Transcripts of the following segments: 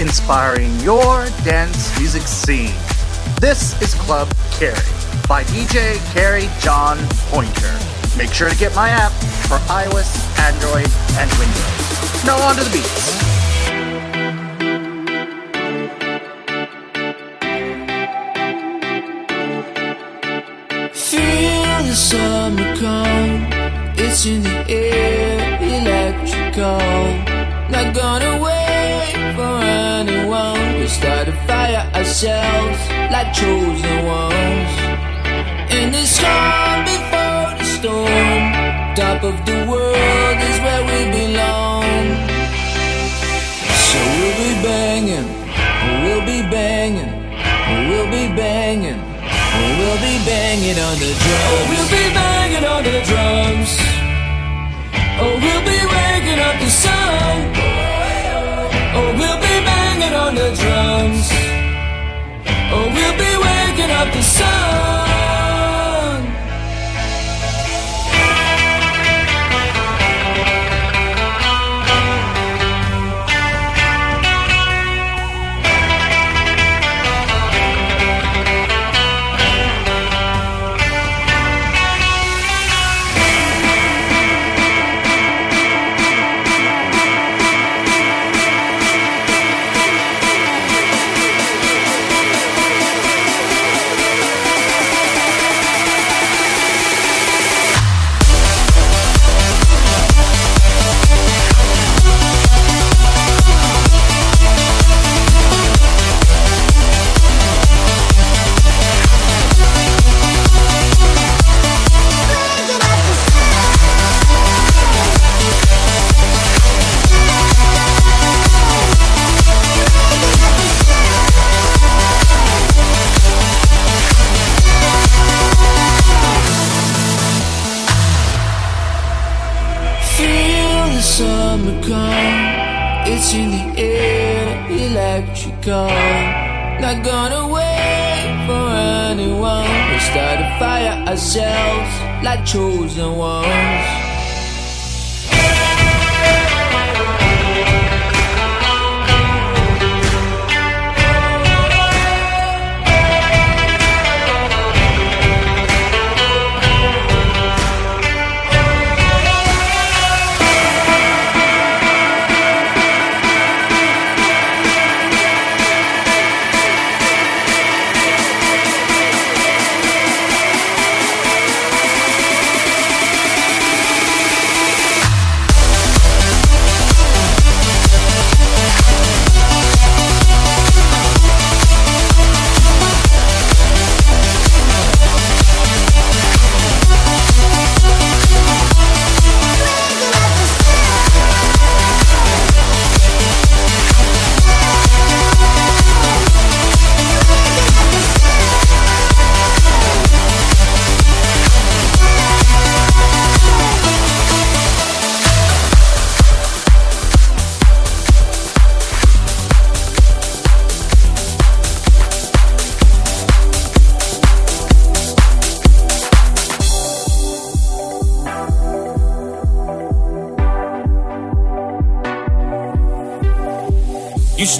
inspiring your dance music scene. This is Club Carry by DJ Carrie John Pointer. Make sure to get my app for iOS, Android, and Windows. Now on to the beats. Feel the summer come, it's in the air, electrical. Not gonna wait start a fire ourselves like chosen ones. In the storm before the storm, top of the world is where we belong. So we'll be banging, we'll be banging, we'll be banging, we'll be banging on the drums. We'll be banging on the drums. Oh, we'll be waking up the sun. Oh, we'll on the drums. Oh, we'll be waking up the sun.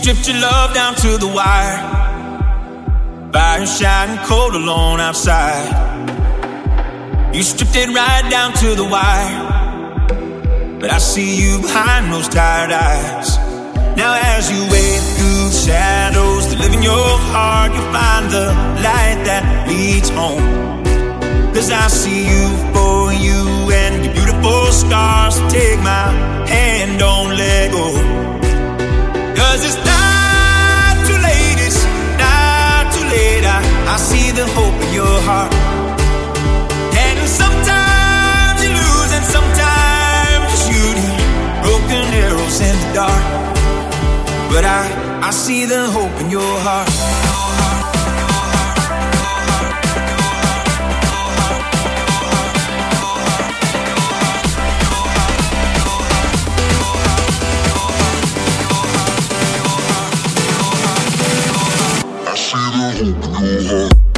Stripped your love down to the wire. Fire shining cold alone outside. You stripped it right down to the wire. But I see you behind those tired eyes. Now, as you wade through shadows to live in your heart, you find the light that leads home. Cause I see you for you and your beautiful scars. Take my hand, don't let go. Cause it's not too late, it's not too late. I, I see the hope in your heart. And sometimes you lose, and sometimes you shoot broken arrows in the dark. But I, I see the hope in your heart. see the open your heart.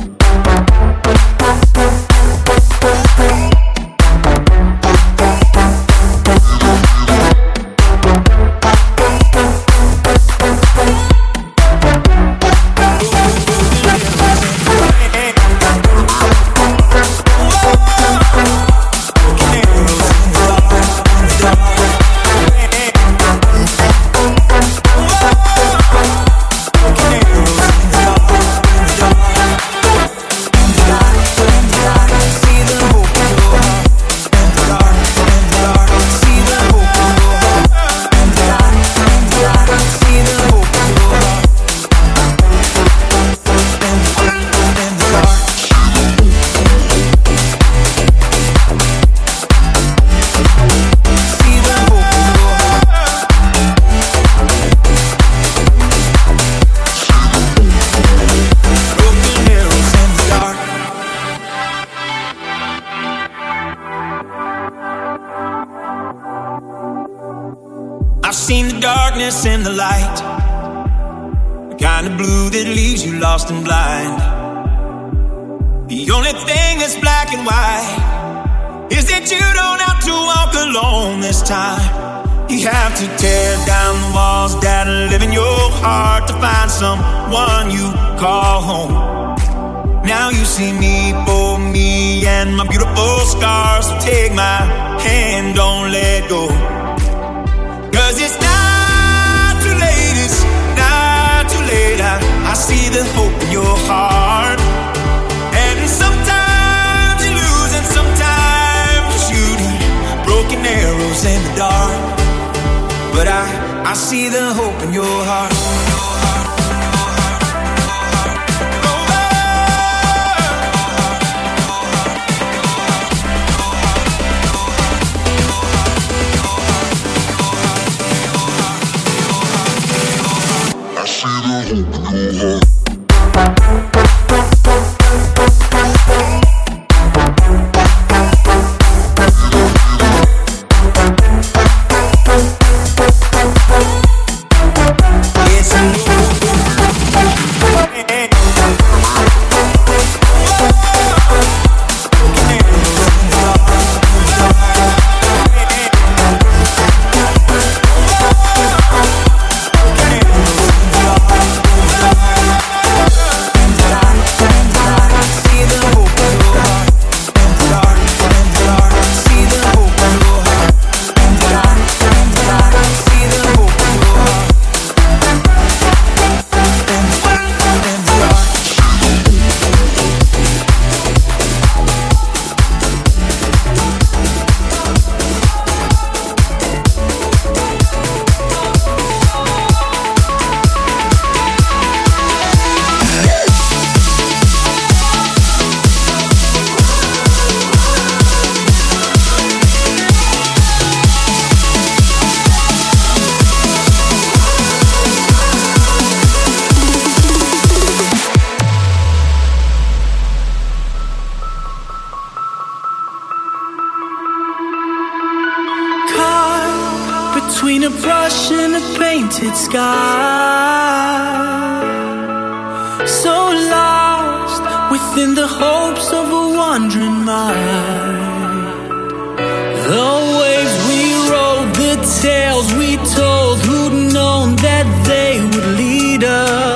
I see the hope in your heart. Between a brush and a painted sky. So lost within the hopes of a wandering mind. The waves we rode, the tales we told, who'd known that they would lead us.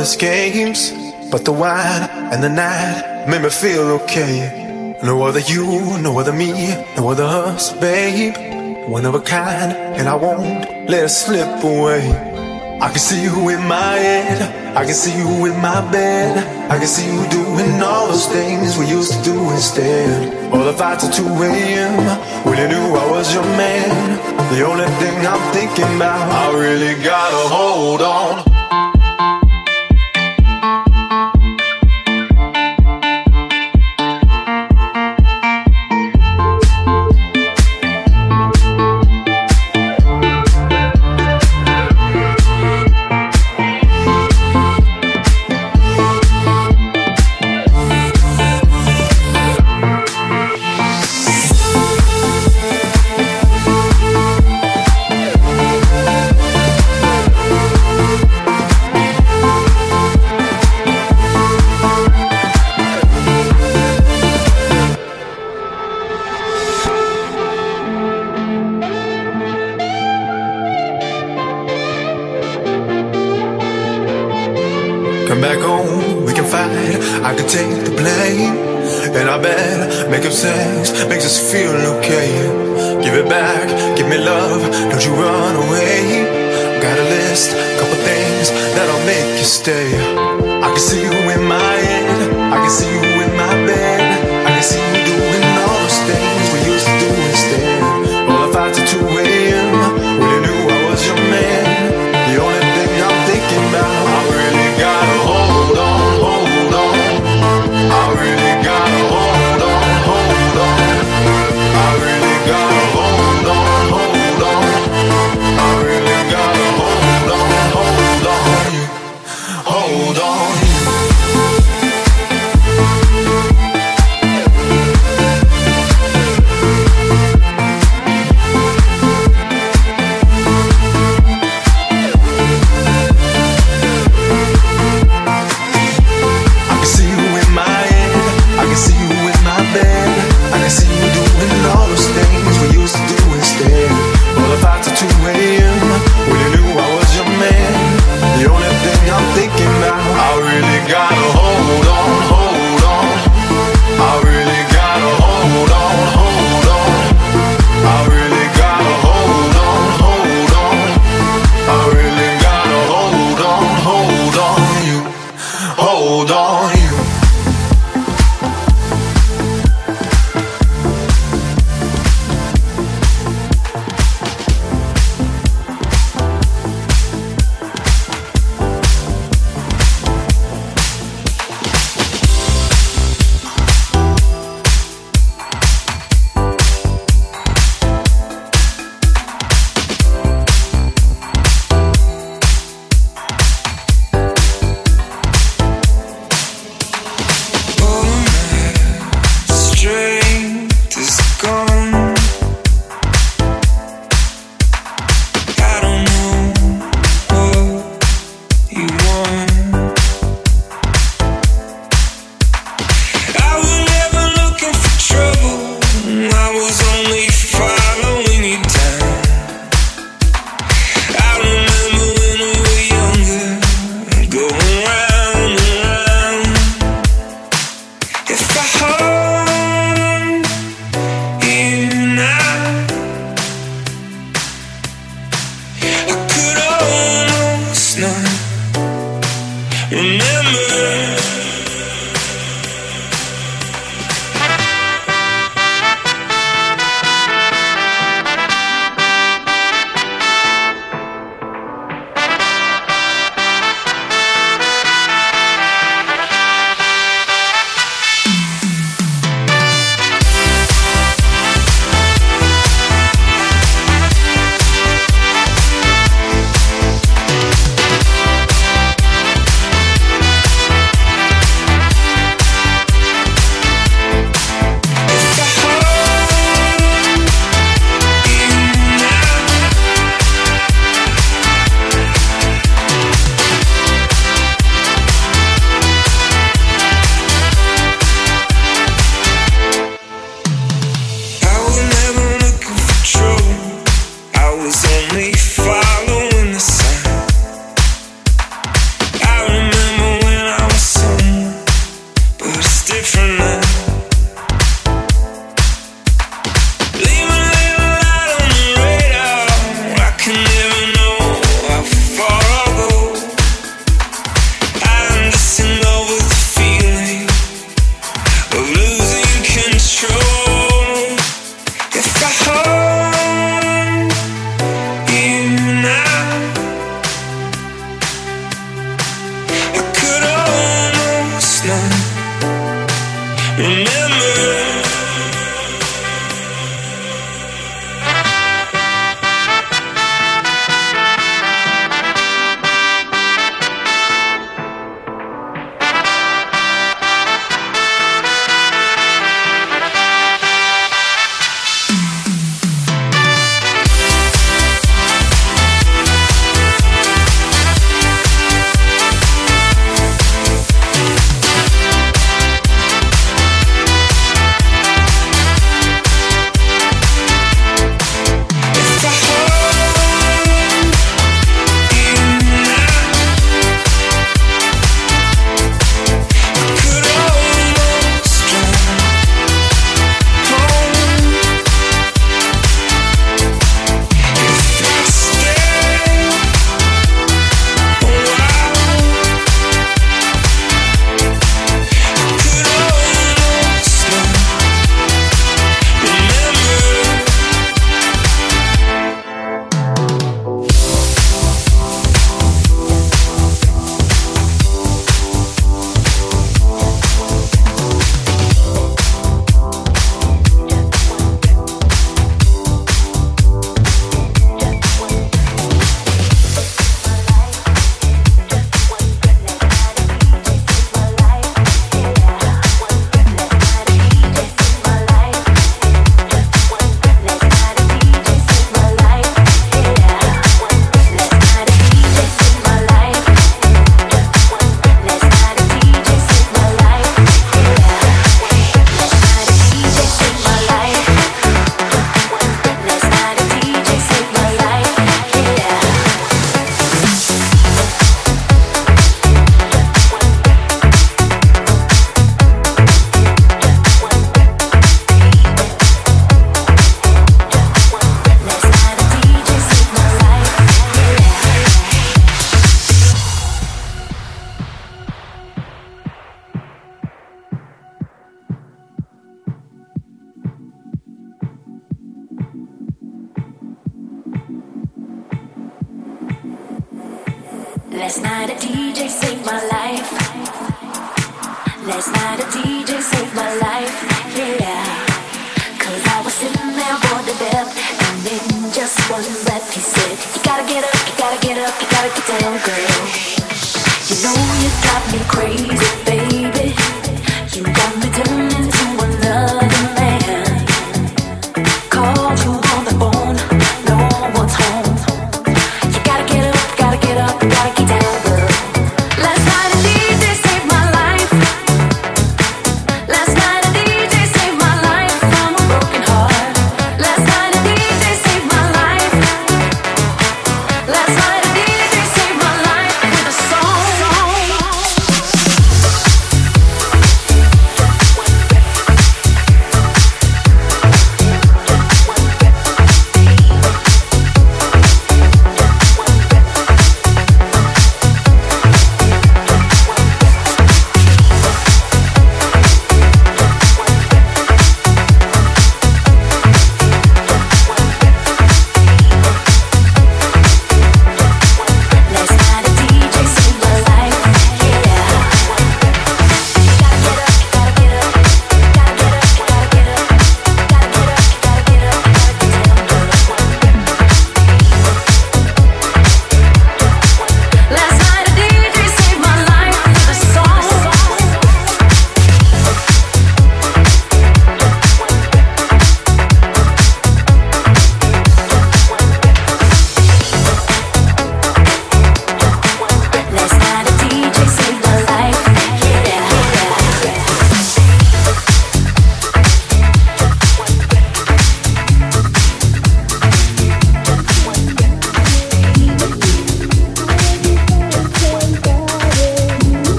And games. But the wine and the night made me feel okay. No other you, no other me, no other us, babe. One of a kind, and I won't let it slip away. I can see you in my head. I can see you in my bed. I can see you doing all those things we used to do instead. All the fights at 2 a.m. When you knew I was your man. The only thing I'm thinking about, I really gotta hold on. come back home, we can fight. I can take the blame. And I bet making sex makes us feel okay. Give it back, give me love, don't you run away. Got a list, couple things that'll make you stay. I can see you in my head, I can see you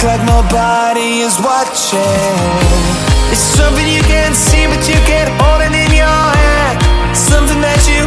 act like nobody is watching. It's something you can't see but you can hold it in your hand. Something that you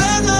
when the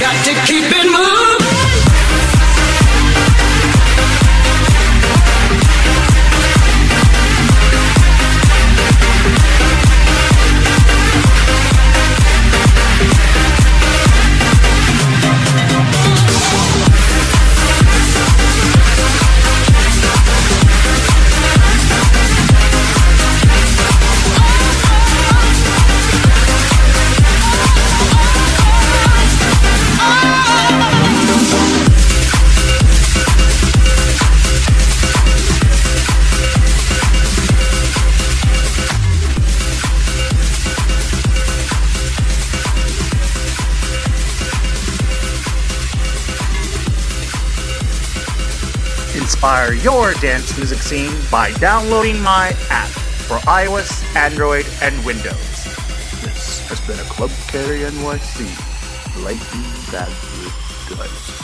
Got to keep it moving. Dance music scene by downloading my app for iOS, Android, and Windows. This has been a Club Carry NYC. Lighten that good.